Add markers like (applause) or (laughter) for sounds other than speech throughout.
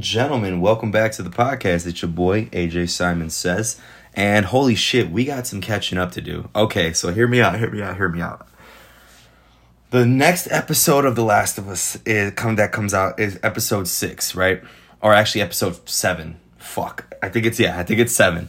Gentlemen, welcome back to the podcast. It's your boy, AJ Simon Says. And holy shit, we got some catching up to do. Okay, so hear me out, hear me out, hear me out. The next episode of The Last of Us is come that comes out is episode six, right? Or actually episode seven. Fuck. I think it's yeah, I think it's seven.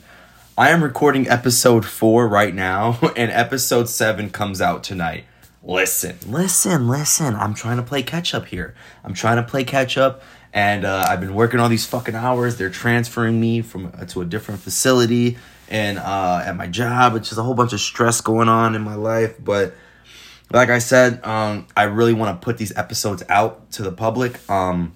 I am recording episode four right now, (laughs) and episode seven comes out tonight listen, listen, listen. I'm trying to play catch up here. I'm trying to play catch up, and uh, I've been working all these fucking hours. They're transferring me from uh, to a different facility and uh, at my job. It's just a whole bunch of stress going on in my life. But like I said, um, I really want to put these episodes out to the public. Um,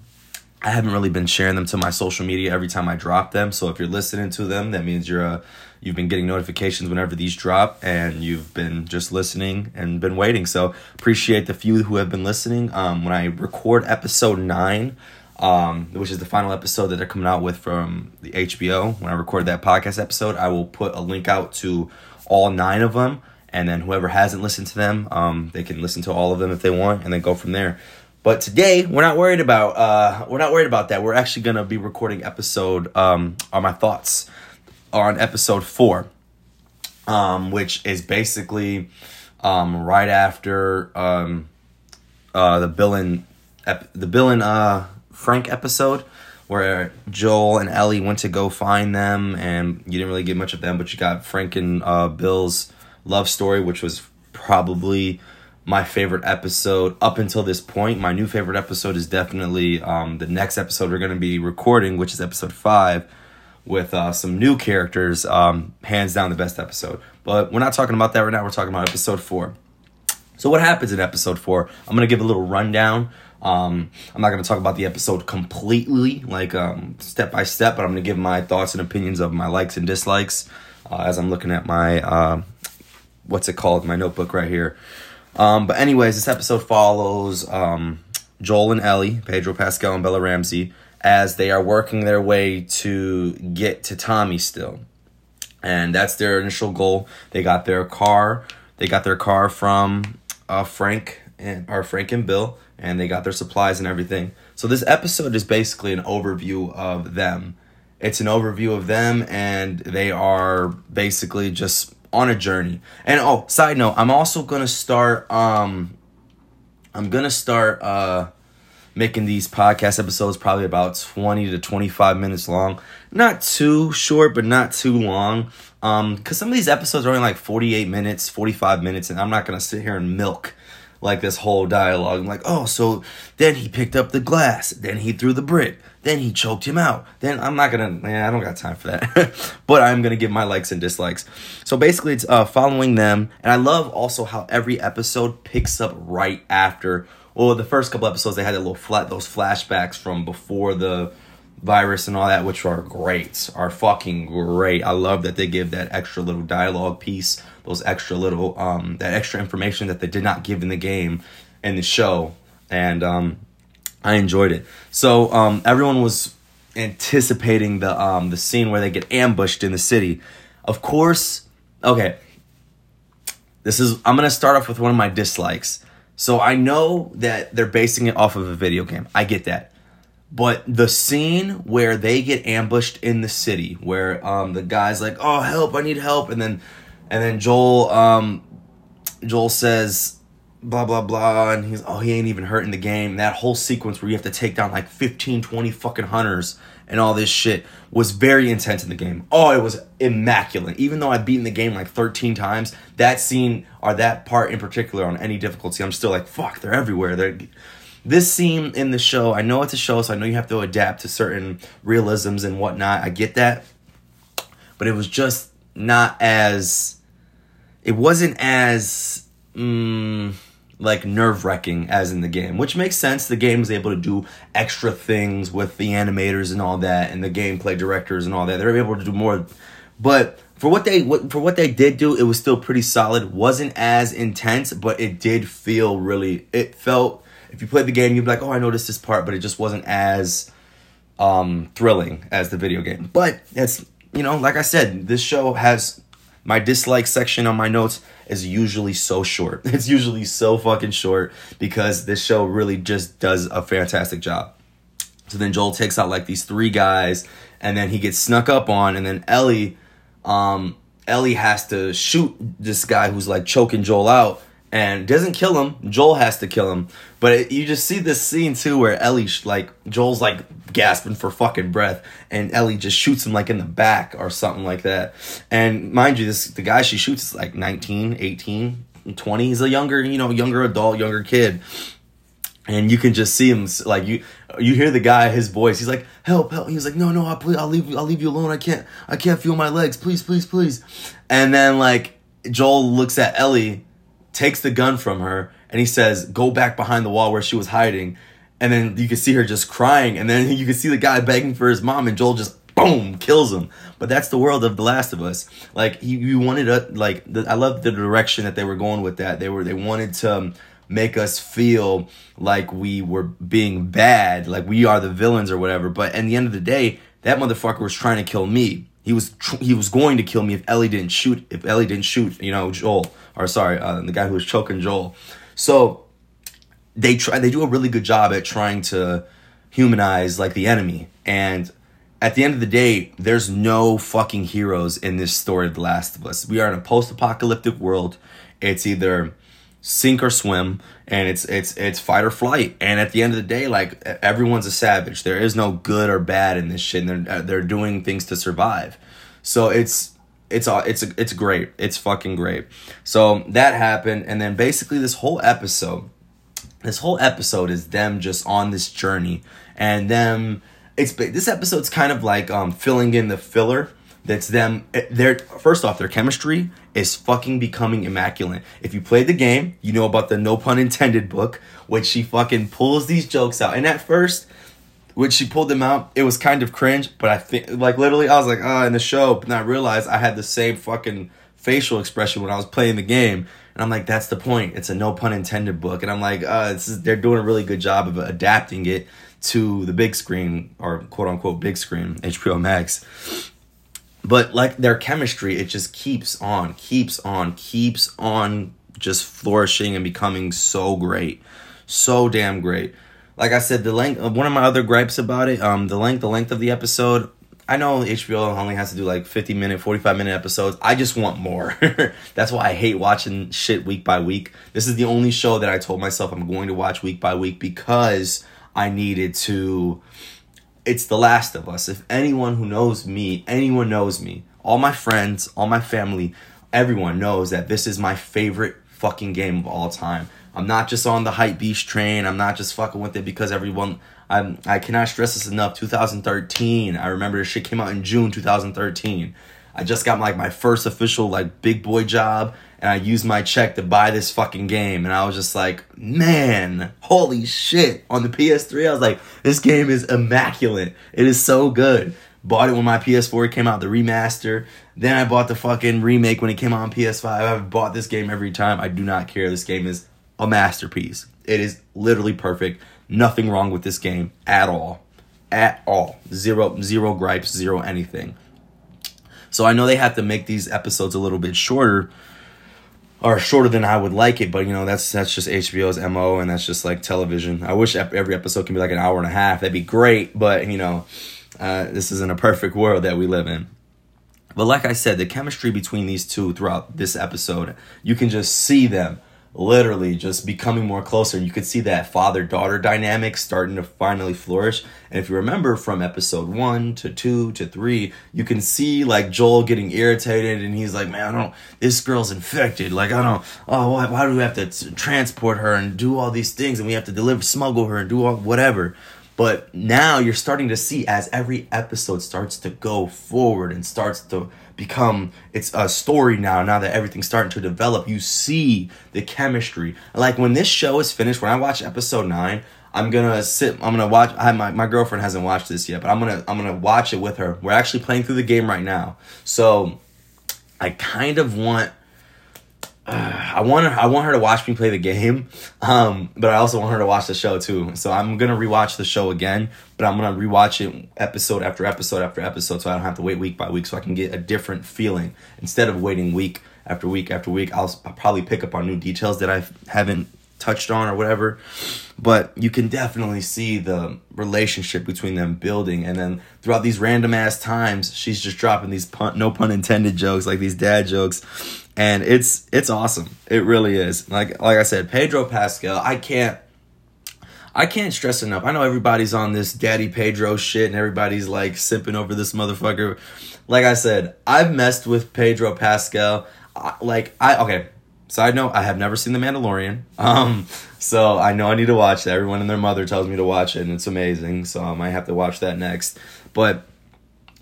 I haven't really been sharing them to my social media every time I drop them. So if you're listening to them, that means you're a you've been getting notifications whenever these drop and you've been just listening and been waiting so appreciate the few who have been listening um, when i record episode 9 um, which is the final episode that they're coming out with from the hbo when i record that podcast episode i will put a link out to all nine of them. And then whoever hasn't listened to them um, they can listen to all of them if they want and then go from there. But today we're not worried about uh, we're not worried about that. We're actually gonna be recording episode um, on my thoughts on episode four, um, which is basically um, right after um, uh, the Bill and ep- the Bill and uh, Frank episode, where Joel and Ellie went to go find them, and you didn't really get much of them, but you got Frank and uh, Bill's love story, which was probably my favorite episode up until this point. My new favorite episode is definitely um, the next episode we're going to be recording, which is episode five with uh, some new characters. Um, hands down, the best episode. But we're not talking about that right now. We're talking about episode four. So what happens in episode four? I'm gonna give a little rundown. Um, I'm not gonna talk about the episode completely, like um, step by step, but I'm gonna give my thoughts and opinions of my likes and dislikes uh, as I'm looking at my uh, what's it called, my notebook right here. Um, but anyways, this episode follows um, Joel and Ellie, Pedro Pascal and Bella Ramsey, as they are working their way to get to Tommy still. And that's their initial goal. They got their car. They got their car from uh, Frank and or Frank and Bill, and they got their supplies and everything. So this episode is basically an overview of them. It's an overview of them, and they are basically just on a journey. And oh, side note, I'm also gonna start. Um, I'm gonna start. Uh, making these podcast episodes probably about 20 to 25 minutes long. Not too short, but not too long. Um, cause some of these episodes are only like 48 minutes, 45 minutes, and I'm not gonna sit here and milk like this whole dialogue. I'm like, oh, so then he picked up the glass, then he threw the brick, then he choked him out. Then I'm not gonna, man, I don't got time for that. (laughs) but I'm gonna give my likes and dislikes. So basically, it's uh, following them, and I love also how every episode picks up right after well, the first couple episodes they had a little flat those flashbacks from before the virus and all that, which are great, are fucking great. I love that they give that extra little dialogue piece, those extra little um that extra information that they did not give in the game and the show, and um I enjoyed it. So um everyone was anticipating the um the scene where they get ambushed in the city. Of course, okay. This is I'm gonna start off with one of my dislikes so I know that they're basing it off of a video game. I get that. But the scene where they get ambushed in the city, where um, the guy's like, "Oh, help! I need help," and then and then Joel um, Joel says, blah blah blah and he's oh he ain't even hurt in the game. That whole sequence where you have to take down like 15 20 fucking hunters and all this shit was very intense in the game. Oh it was immaculate. Even though i've beaten the game like 13 times that scene or that part in particular on any difficulty i'm still like fuck they're everywhere. They're this scene in the show i know it's a show so i know you have to adapt to certain realisms and whatnot. I get that. But it was just not as it wasn't as mm, like nerve wracking as in the game, which makes sense. The game is able to do extra things with the animators and all that, and the gameplay directors and all that. They're able to do more, but for what they what, for what they did do, it was still pretty solid. wasn't as intense, but it did feel really. It felt if you played the game, you'd be like, oh, I noticed this part, but it just wasn't as um thrilling as the video game. But it's you know, like I said, this show has my dislike section on my notes is usually so short. (laughs) It's usually so fucking short because this show really just does a fantastic job. So then Joel takes out like these three guys, and then he gets snuck up on, and then Ellie, um, Ellie has to shoot this guy who's like choking Joel out, and doesn't kill him. Joel has to kill him, but it, you just see this scene too where Ellie like Joel's like gasping for fucking breath, and Ellie just shoots him like in the back or something like that. And mind you, this the guy she shoots is like 19, 18, 20. He's a younger, you know, younger adult, younger kid. And you can just see him like you you hear the guy his voice. He's like help help. He's like no no I'll, please, I'll leave I'll leave you alone. I can't I can't feel my legs. Please please please. And then like Joel looks at Ellie takes the gun from her and he says go back behind the wall where she was hiding and then you can see her just crying and then (laughs) you can see the guy begging for his mom and Joel just boom kills him but that's the world of the last of us like he, you wanted a like the, i love the direction that they were going with that they were they wanted to um, make us feel like we were being bad, like we are the villains or whatever. But at the end of the day, that motherfucker was trying to kill me. He was tr- he was going to kill me if Ellie didn't shoot. If Ellie didn't shoot, you know, Joel or sorry, uh, the guy who was choking Joel. So they try. They do a really good job at trying to humanize like the enemy. And at the end of the day, there's no fucking heroes in this story of The Last of Us. We are in a post-apocalyptic world. It's either sink or swim and it's it's it's fight or flight and at the end of the day like everyone's a savage there is no good or bad in this shit and they're uh, they're doing things to survive so it's it's it's it's great. It's fucking great. So that happened and then basically this whole episode this whole episode is them just on this journey and them it's this episode's kind of like um filling in the filler that's them eh, their first off their chemistry is fucking becoming immaculate. If you played the game you know about the no pun intended book which she fucking pulls these jokes out. And at first when she pulled them out it was kind of cringe but i think like literally i was like ah oh, in the show but then i realized i had the same fucking facial expression when i was playing the game and i'm like that's the point. It's a no pun intended book and i'm like uh is, they're doing a really good job of adapting it to the big screen or quote unquote big screen hbo max. But like their chemistry it just keeps on keeps on keeps on just flourishing and becoming so great. So damn great like i said the length uh, one of my other gripes about it um the length the length of the episode i know hbo only has to do like 50 minute 45 minute episodes i just want more (laughs) that's why i hate watching shit week by week this is the only show that i told myself i'm going to watch week by week because i needed to it's The Last of Us. If anyone who knows me, anyone knows me, all my friends, all my family, everyone knows that this is my favorite fucking game of all time. I'm not just on the hype beast train. I'm not just fucking with it because everyone. I'm. I cannot stress this enough. 2013. I remember this shit came out in June 2013. I just got like my first official like big boy job and I used my check to buy this fucking game. And I was just like, man, holy shit. On the PS3, I was like, this game is immaculate. It is so good. Bought it when my PS4 came out, the remaster. Then I bought the fucking remake when it came out on PS5. I've bought this game every time. I do not care. This game is a masterpiece. It is literally perfect. Nothing wrong with this game at all. At all. Zero zero gripes, zero anything. So I know they have to make these episodes a little bit shorter or shorter than I would like it, but you know that's that's just HBO's mo, and that's just like television. I wish every episode can be like an hour and a half. That'd be great, but you know, uh, this isn't a perfect world that we live in. But like I said, the chemistry between these two throughout this episode, you can just see them literally just becoming more closer. And you could see that father daughter dynamic starting to finally flourish. And if you remember from episode one to two to three, you can see like Joel getting irritated and he's like, man, I don't, this girl's infected. Like, I don't, oh, why, why do we have to transport her and do all these things and we have to deliver, smuggle her and do all, whatever. But now you're starting to see as every episode starts to go forward and starts to become it's a story now now that everything's starting to develop you see the chemistry. Like when this show is finished when i watch episode 9 i'm gonna sit i'm gonna watch i my, my girlfriend hasn't watched this yet but i'm gonna i'm gonna watch it with her. We're actually playing through the game right now. So i kind of want uh, I want her. I want her to watch me play the game, um, but I also want her to watch the show too. So I'm gonna rewatch the show again, but I'm gonna rewatch it episode after episode after episode, so I don't have to wait week by week, so I can get a different feeling instead of waiting week after week after week. I'll, I'll probably pick up on new details that I haven't touched on or whatever. But you can definitely see the relationship between them building, and then throughout these random ass times, she's just dropping these pun, no pun intended jokes, like these dad jokes, and it's it's awesome. It really is. Like like I said, Pedro Pascal. I can't I can't stress enough. I know everybody's on this Daddy Pedro shit, and everybody's like sipping over this motherfucker. Like I said, I've messed with Pedro Pascal. Like I okay. Side note: I have never seen The Mandalorian. Um, so I know I need to watch that. Everyone and their mother tells me to watch it, and it's amazing. So I might have to watch that next. But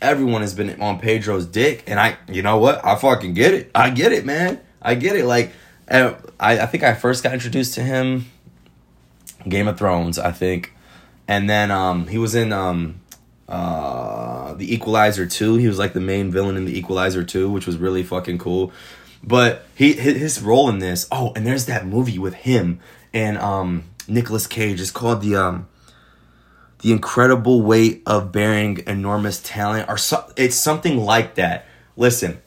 everyone has been on Pedro's dick, and I, you know what? I fucking get it. I get it, man. I get it. Like, I, I think I first got introduced to him, Game of Thrones, I think, and then um, he was in um, uh, the Equalizer two. He was like the main villain in the Equalizer two, which was really fucking cool. But he his role in this. Oh, and there's that movie with him and um Nicolas Cage. It's called the um the incredible weight of bearing enormous talent or so, it's something like that. Listen,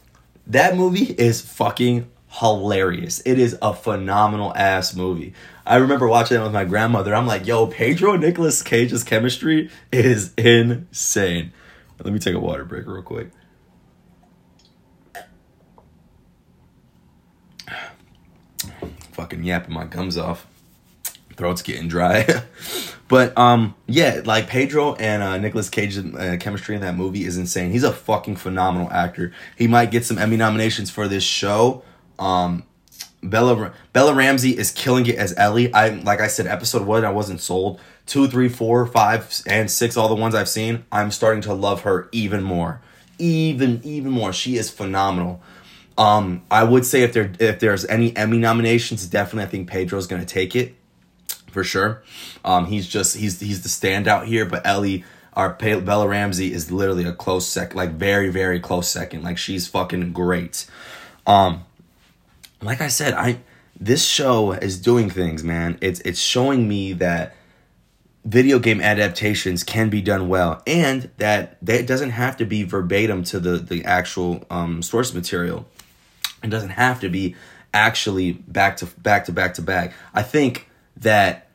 that movie is fucking hilarious. It is a phenomenal ass movie. I remember watching it with my grandmother. I'm like, yo, Pedro and Nicolas Cage's chemistry is insane. Let me take a water break real quick. Fucking yapping my gums off. Throat's getting dry. (laughs) but um, yeah, like Pedro and uh, Nicolas Cage's uh, chemistry in that movie is insane. He's a fucking phenomenal actor. He might get some Emmy nominations for this show. Um, Bella Bella Ramsey is killing it as Ellie. I like I said, episode one I wasn't sold. Two, three, four, five, and six, all the ones I've seen, I'm starting to love her even more, even even more. She is phenomenal. Um, I would say if there if there's any Emmy nominations, definitely I think Pedro's gonna take it for sure. Um, he's just he's he's the standout here, but Ellie. Our Bella Ramsey is literally a close sec, like very very close second. Like she's fucking great. Um, like I said, I this show is doing things, man. It's it's showing me that video game adaptations can be done well and that that doesn't have to be verbatim to the the actual um, source material. It doesn't have to be actually back to back to back to back. I think that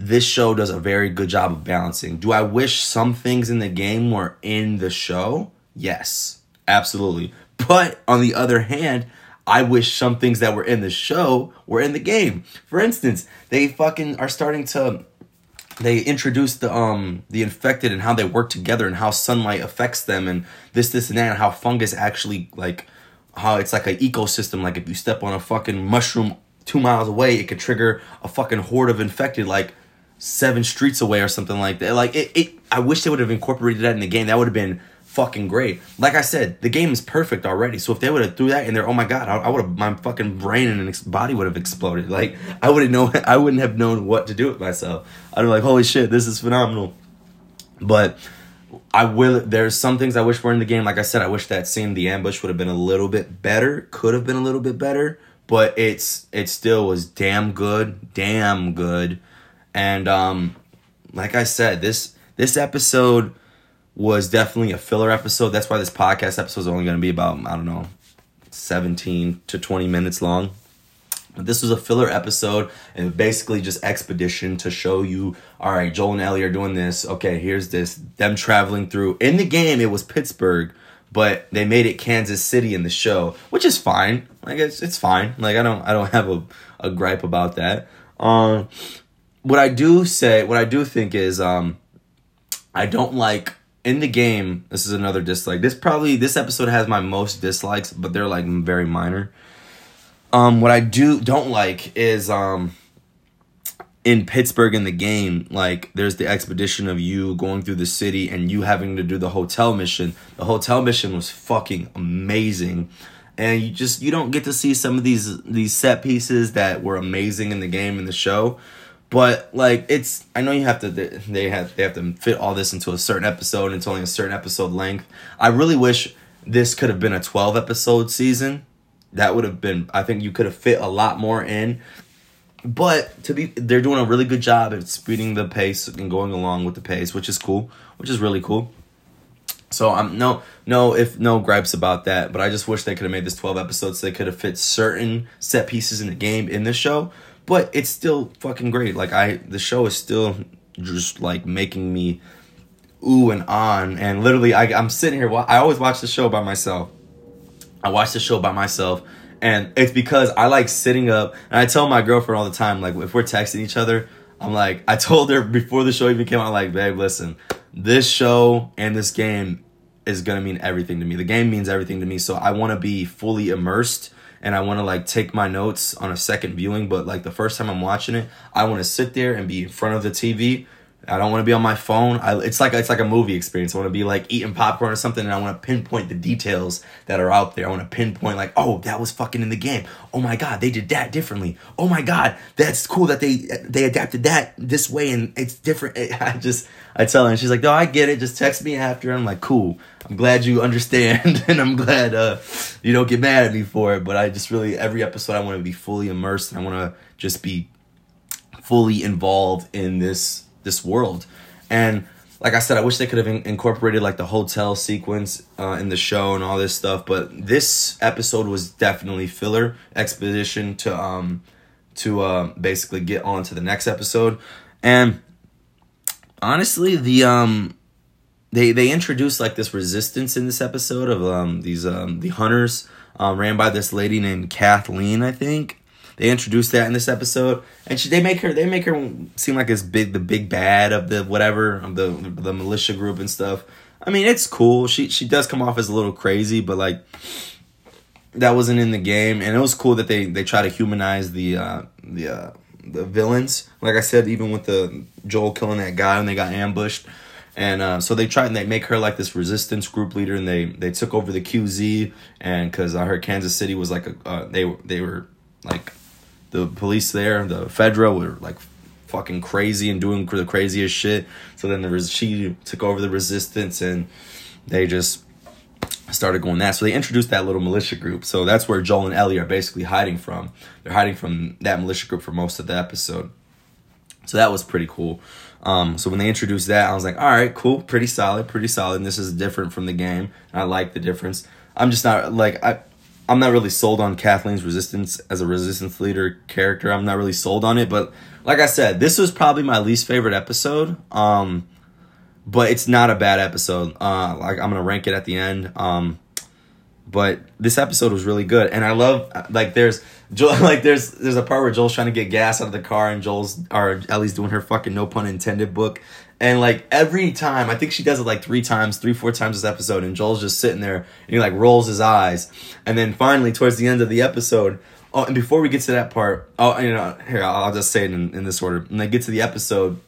this show does a very good job of balancing. Do I wish some things in the game were in the show? Yes, absolutely. But on the other hand, I wish some things that were in the show were in the game. For instance, they fucking are starting to they introduce the um the infected and how they work together and how sunlight affects them and this this and that and how fungus actually like how it's like an ecosystem like if you step on a fucking mushroom 2 miles away it could trigger a fucking horde of infected like seven streets away or something like that like it, it I wish they would have incorporated that in the game that would have been fucking great. Like I said, the game is perfect already. So if they would have threw that in there, oh my god, I, I would have my fucking brain and ex- body would have exploded. Like I wouldn't know, (laughs) I wouldn't have known what to do with myself. I'd be like, holy shit, this is phenomenal. But I will. There's some things I wish were in the game. Like I said, I wish that scene, the ambush, would have been a little bit better. Could have been a little bit better, but it's it still was damn good, damn good. And um, like I said, this this episode was definitely a filler episode. That's why this podcast episode is only going to be about, I don't know, 17 to 20 minutes long. But this was a filler episode and basically just expedition to show you, all right, Joel and Ellie are doing this. Okay, here's this. Them traveling through. In the game, it was Pittsburgh, but they made it Kansas City in the show, which is fine. Like it's it's fine. Like I don't I don't (laughs) have a, a gripe about that. Um what I do say, what I do think is um I don't like in the game, this is another dislike. This probably this episode has my most dislikes, but they're like very minor. Um, what I do don't like is um in Pittsburgh in the game, like there's the expedition of you going through the city and you having to do the hotel mission. The hotel mission was fucking amazing. And you just you don't get to see some of these these set pieces that were amazing in the game in the show but like it's i know you have to they have they have to fit all this into a certain episode and it's only a certain episode length. I really wish this could have been a 12 episode season. That would have been i think you could have fit a lot more in. But to be they're doing a really good job at speeding the pace and going along with the pace which is cool which is really cool. So i'm no no if no gripes about that but i just wish they could have made this 12 episodes so they could have fit certain set pieces in the game in this show but it's still fucking great. Like I, the show is still just like making me ooh and on, and literally, I, I'm sitting here. I always watch the show by myself. I watch the show by myself, and it's because I like sitting up. And I tell my girlfriend all the time, like if we're texting each other, I'm like, I told her before the show even came out, like, babe, listen, this show and this game is gonna mean everything to me. The game means everything to me, so I want to be fully immersed and I want to like take my notes on a second viewing. But like the first time I'm watching it, I want to sit there and be in front of the TV. I don't want to be on my phone. I, it's like it's like a movie experience. I want to be like eating popcorn or something, and I want to pinpoint the details that are out there. I want to pinpoint like, oh, that was fucking in the game. Oh my god, they did that differently. Oh my god, that's cool that they they adapted that this way, and it's different. (laughs) I just I tell her, and she's like, no, I get it. Just text me after. I'm like, cool. I'm glad you understand, (laughs) and I'm glad uh, you don't get mad at me for it. But I just really every episode I want to be fully immersed, and I want to just be fully involved in this this world. And like I said, I wish they could have in- incorporated like the hotel sequence uh, in the show and all this stuff. But this episode was definitely filler exposition to um to uh, basically get on to the next episode. And honestly, the um they they introduced like this resistance in this episode of um these um the hunters um ran by this lady named Kathleen I think they introduced that in this episode and she, they make her they make her seem like this big the big bad of the whatever of the the militia group and stuff. I mean it's cool. She she does come off as a little crazy but like that wasn't in the game. And it was cool that they they try to humanize the uh the uh the villains. Like I said even with the Joel killing that guy when they got ambushed. And uh, so they tried and they make her like this resistance group leader, and they they took over the QZ, and because I heard Kansas City was like a uh, they they were like the police there, the Fedra were like fucking crazy and doing the craziest shit. So then was she took over the resistance, and they just started going that. So they introduced that little militia group. So that's where Joel and Ellie are basically hiding from. They're hiding from that militia group for most of the episode. So that was pretty cool. Um, so when they introduced that, I was like, all right, cool, pretty solid, pretty solid. And this is different from the game. I like the difference. I'm just not like I. I'm not really sold on Kathleen's resistance as a resistance leader character. I'm not really sold on it, but like I said, this was probably my least favorite episode. Um, but it's not a bad episode. Uh, like I'm gonna rank it at the end. Um, but this episode was really good, and I love like there's Joel (laughs) like there's there's a part where Joel's trying to get gas out of the car, and Joel's or Ellie's doing her fucking no pun intended book, and like every time I think she does it like three times, three four times this episode, and Joel's just sitting there and he like rolls his eyes, and then finally towards the end of the episode. Oh, and before we get to that part, oh, you know, here I'll, just say it in, in this order. When they get to the episode,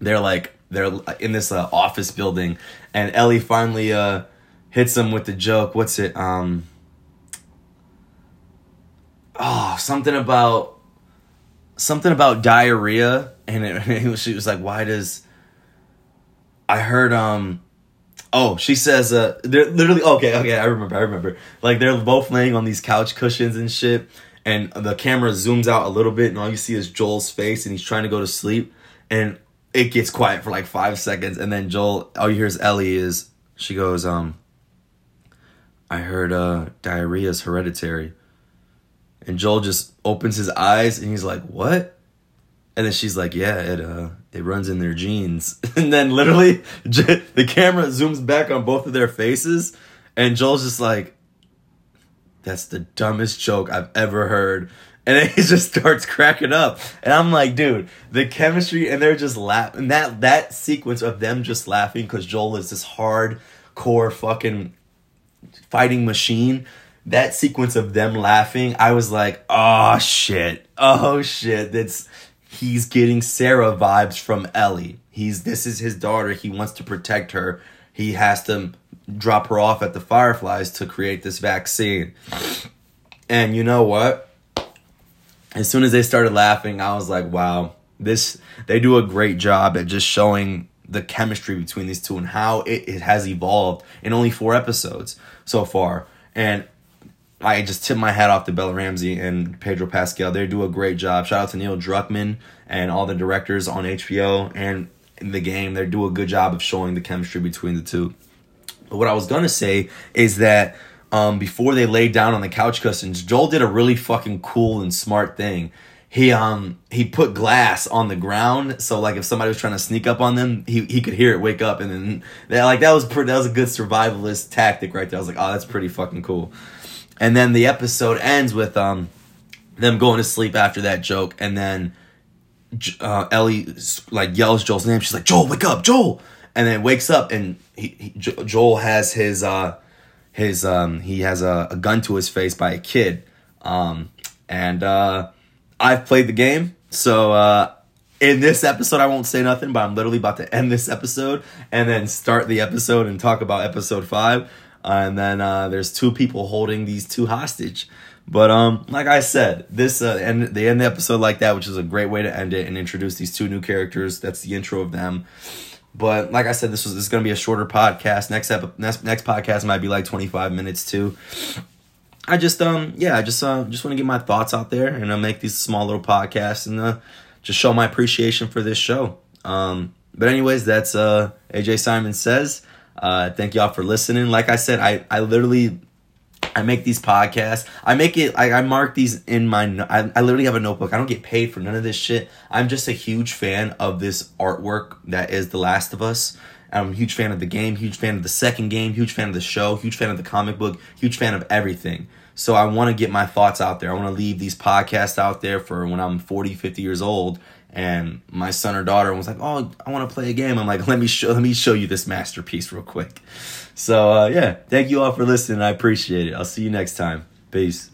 they're like they're in this uh, office building, and Ellie finally uh hits him with the joke. What's it? Um. Oh, something about something about diarrhea, and it (laughs) she was like, "Why does?" I heard um. Oh, she says uh they're literally okay, okay, I remember, I remember. Like they're both laying on these couch cushions and shit, and the camera zooms out a little bit, and all you see is Joel's face, and he's trying to go to sleep, and it gets quiet for like five seconds, and then Joel, all you hear is Ellie is she goes, um, I heard uh, diarrhea is hereditary. And Joel just opens his eyes and he's like, "What?" And then she's like, "Yeah, it uh, it runs in their genes." (laughs) and then literally, (laughs) the camera zooms back on both of their faces, and Joel's just like, "That's the dumbest joke I've ever heard." And (laughs) he just starts cracking up, and I'm like, "Dude, the chemistry!" And they're just laughing. That that sequence of them just laughing because Joel is this hardcore fucking fighting machine that sequence of them laughing i was like oh shit oh shit that's he's getting sarah vibes from ellie. He's this is his daughter. He wants to protect her. He has to drop her off at the fireflies to create this vaccine. And you know what? As soon as they started laughing i was like wow this they do a great job at just showing the chemistry between these two and how it, it has evolved in only four episodes so far. And I just tip my hat off to Bella Ramsey and Pedro Pascal. They do a great job. Shout out to Neil Druckmann and all the directors on HBO and in the game. They do a good job of showing the chemistry between the two. But what I was gonna say is that um, before they laid down on the couch cushions, Joel did a really fucking cool and smart thing. he um he put glass on the ground so like if somebody was trying to sneak up on them he, he could hear it wake up and then that like that was pretty that was a good survivalist tactic right there i was like oh that's pretty fucking cool and then the episode ends with um them going to sleep after that joke and then uh, ellie like yells joel's name. She's like joel wake up joel! And then wakes up and he, he joel has his uh his um he has a, a gun to his face by a kid. Um and uh I've played the game, so uh, in this episode I won't say nothing, but I'm literally about to end this episode and then start the episode and talk about episode five. Uh, and then uh, there's two people holding these two hostage. But um, like I said, this uh, and they end the episode like that, which is a great way to end it and introduce these two new characters. That's the intro of them. But like I said, this was this is gonna be a shorter podcast. Next ep- next next podcast might be like 25 minutes too. I just um yeah, I just uh just want to get my thoughts out there and uh, make these small little podcasts and uh just show my appreciation for this show. Um but anyways, that's uh AJ Simon says. Uh thank y'all for listening. Like I said, I I literally I make these podcasts. I make it. I, I mark these in my. I, I literally have a notebook. I don't get paid for none of this shit. I'm just a huge fan of this artwork that is The Last of Us. I'm a huge fan of the game, huge fan of the second game, huge fan of the show, huge fan of the comic book, huge fan of everything. So I want to get my thoughts out there. I want to leave these podcasts out there for when I'm 40, 50 years old and my son or daughter was like, "Oh, I want to play a game." I'm like, "Let me show let me show you this masterpiece real quick." So, uh, yeah, thank you all for listening. I appreciate it. I'll see you next time. Peace.